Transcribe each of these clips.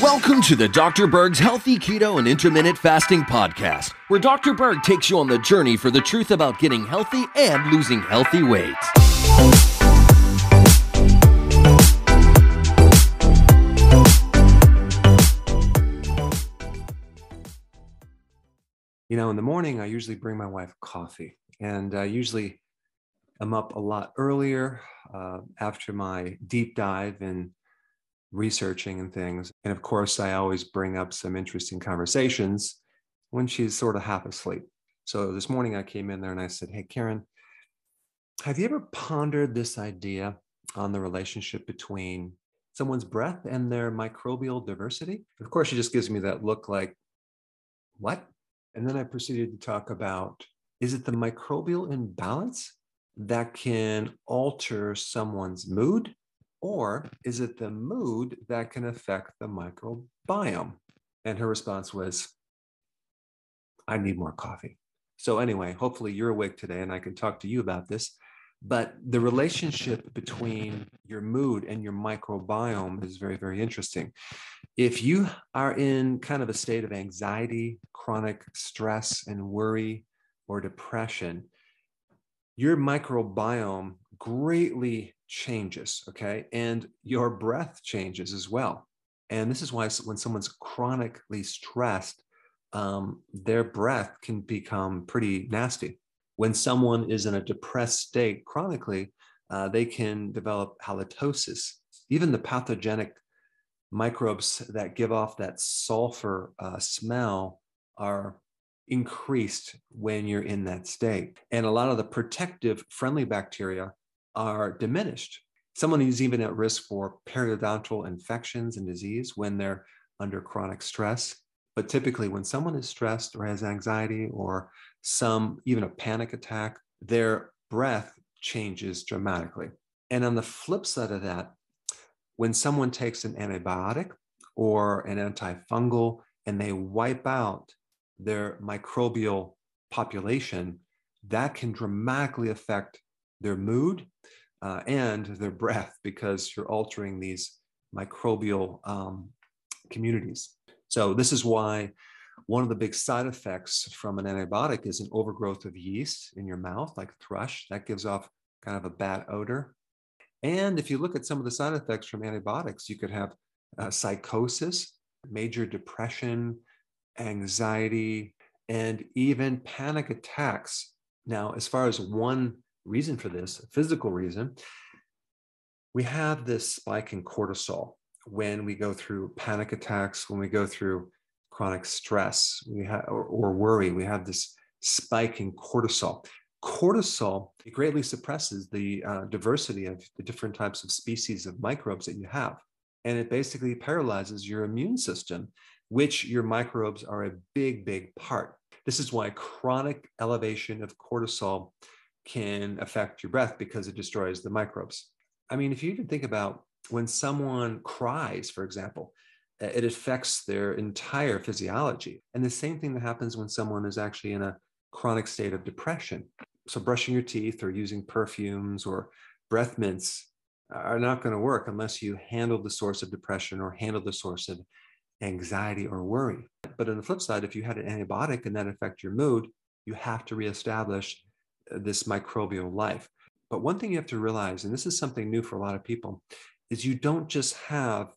Welcome to the Dr. Berg's Healthy Keto and Intermittent Fasting Podcast, where Dr. Berg takes you on the journey for the truth about getting healthy and losing healthy weight. You know, in the morning, I usually bring my wife coffee, and I usually am up a lot earlier uh, after my deep dive in researching and things. And of course, I always bring up some interesting conversations when she's sort of half asleep. So this morning, I came in there and I said, Hey, Karen, have you ever pondered this idea on the relationship between someone's breath and their microbial diversity? Of course, she just gives me that look like, What? And then I proceeded to talk about is it the microbial imbalance that can alter someone's mood? Or is it the mood that can affect the microbiome? And her response was, I need more coffee. So, anyway, hopefully you're awake today and I can talk to you about this. But the relationship between your mood and your microbiome is very, very interesting. If you are in kind of a state of anxiety, chronic stress, and worry or depression, your microbiome greatly changes, okay? And your breath changes as well. And this is why when someone's chronically stressed, um, their breath can become pretty nasty when someone is in a depressed state chronically, uh, they can develop halitosis. Even the pathogenic microbes that give off that sulfur uh, smell are increased when you're in that state. And a lot of the protective friendly bacteria are diminished. Someone who's even at risk for periodontal infections and disease when they're under chronic stress. But typically, when someone is stressed or has anxiety or some even a panic attack, their breath changes dramatically. And on the flip side of that, when someone takes an antibiotic or an antifungal and they wipe out their microbial population, that can dramatically affect their mood uh, and their breath because you're altering these microbial um, communities. So, this is why one of the big side effects from an antibiotic is an overgrowth of yeast in your mouth, like thrush. That gives off kind of a bad odor. And if you look at some of the side effects from antibiotics, you could have uh, psychosis, major depression, anxiety, and even panic attacks. Now, as far as one reason for this, physical reason, we have this spike in cortisol. When we go through panic attacks, when we go through chronic stress we have or, or worry we have this spike in cortisol. Cortisol it greatly suppresses the uh, diversity of the different types of species of microbes that you have and it basically paralyzes your immune system which your microbes are a big big part this is why chronic elevation of cortisol can affect your breath because it destroys the microbes i mean if you even think about when someone cries for example eh, it affects their entire physiology. And the same thing that happens when someone is actually in a chronic state of depression. So, brushing your teeth or using perfumes or breath mints are not going to work unless you handle the source of depression or handle the source of anxiety or worry. But on the flip side, if you had an antibiotic and that affect your mood, you have to reestablish uh, this microbial life. But one thing you have to realize, and this is something new for a lot of people, is you don't just have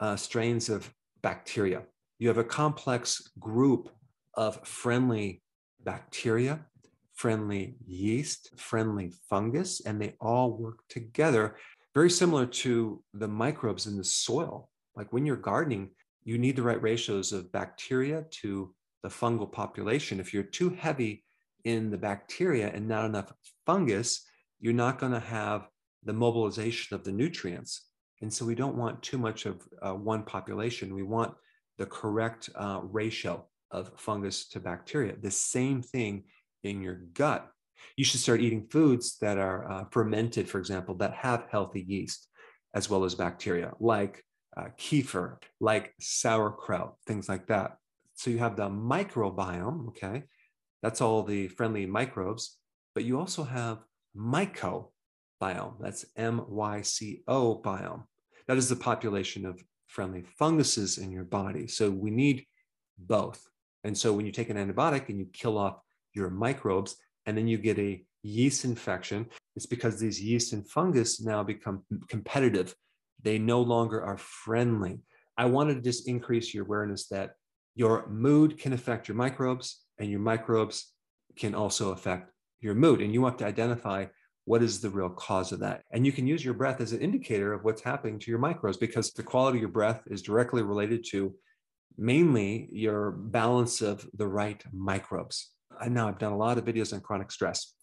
uh, strains of bacteria. You have a complex group of friendly bacteria, friendly yeast, friendly fungus, and they all work together, very similar to the microbes in the soil. Like when you're gardening, you need the right ratios of bacteria to the fungal population. If you're too heavy in the bacteria and not enough fungus, you're not going to have the mobilization of the nutrients. And so we don't want too much of uh, one population. We want the correct uh, ratio of fungus to bacteria. The same thing in your gut. You should start eating foods that are uh, fermented, for example, that have healthy yeast as well as bacteria, like uh, kefir, like sauerkraut, things like that. So you have the microbiome, okay? That's all the friendly microbes, but you also have mycobiome. That's M Y C O biome. That is the population of friendly funguses in your body. So we need both. And so when you take an antibiotic and you kill off your microbes, and then you get a yeast infection, it's because these yeast and fungus now become competitive. They no longer are friendly. I wanted to just increase your awareness that your mood can affect your microbes, and your microbes can also affect your mood. And you have to identify what is the real cause of that. And you can use your breath as an indicator of what's happening to your microbes because the quality of your breath is directly related to mainly your balance of the right microbes. I now I've done a lot of videos on chronic stress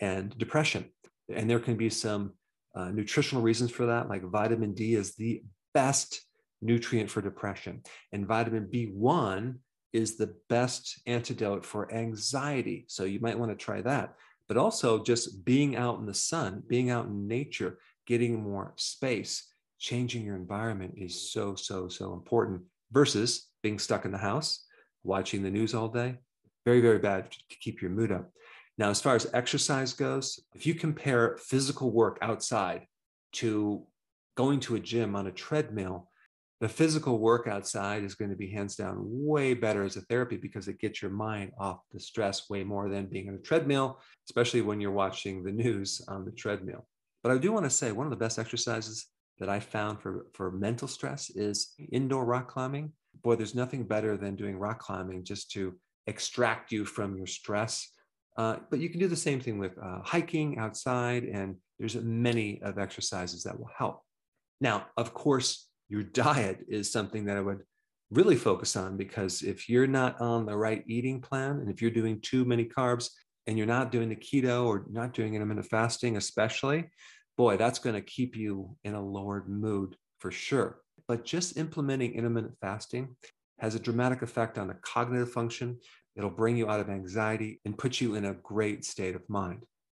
and depression, and there can be some uh, nutritional reasons for that, like vitamin D is the best nutrient for depression, and vitamin B1 is the best antidote for anxiety. So you might want to try that. But also just being out in the sun, being out in nature, getting more space, changing your environment is so, so, so important versus being stuck in the house, watching the news all day. Very, very bad to keep your mood up. Now, as far as exercise goes, if you compare physical work outside to going to a gym on a treadmill, the physical work outside is going to be hands down way better as a therapy because it gets your mind off the stress way more than being on a treadmill, especially when you're watching the news on the treadmill. But I do want to say one of the best exercises that I found for, for mental stress is indoor rock climbing. Boy, there's nothing better than doing rock climbing just to extract you from your stress. Uh, but you can do the same thing with uh, hiking outside, and there's many of exercises that will help. Now, of course, your diet is something that I would really focus on because if you're not on the right eating plan and if you're doing too many carbs and you're not doing the keto or not doing intermittent fasting, especially, boy, that's going to keep you in a lowered mood for sure. But just implementing intermittent fasting has a dramatic effect on the cognitive function. It'll bring you out of anxiety and put you in a great state of mind.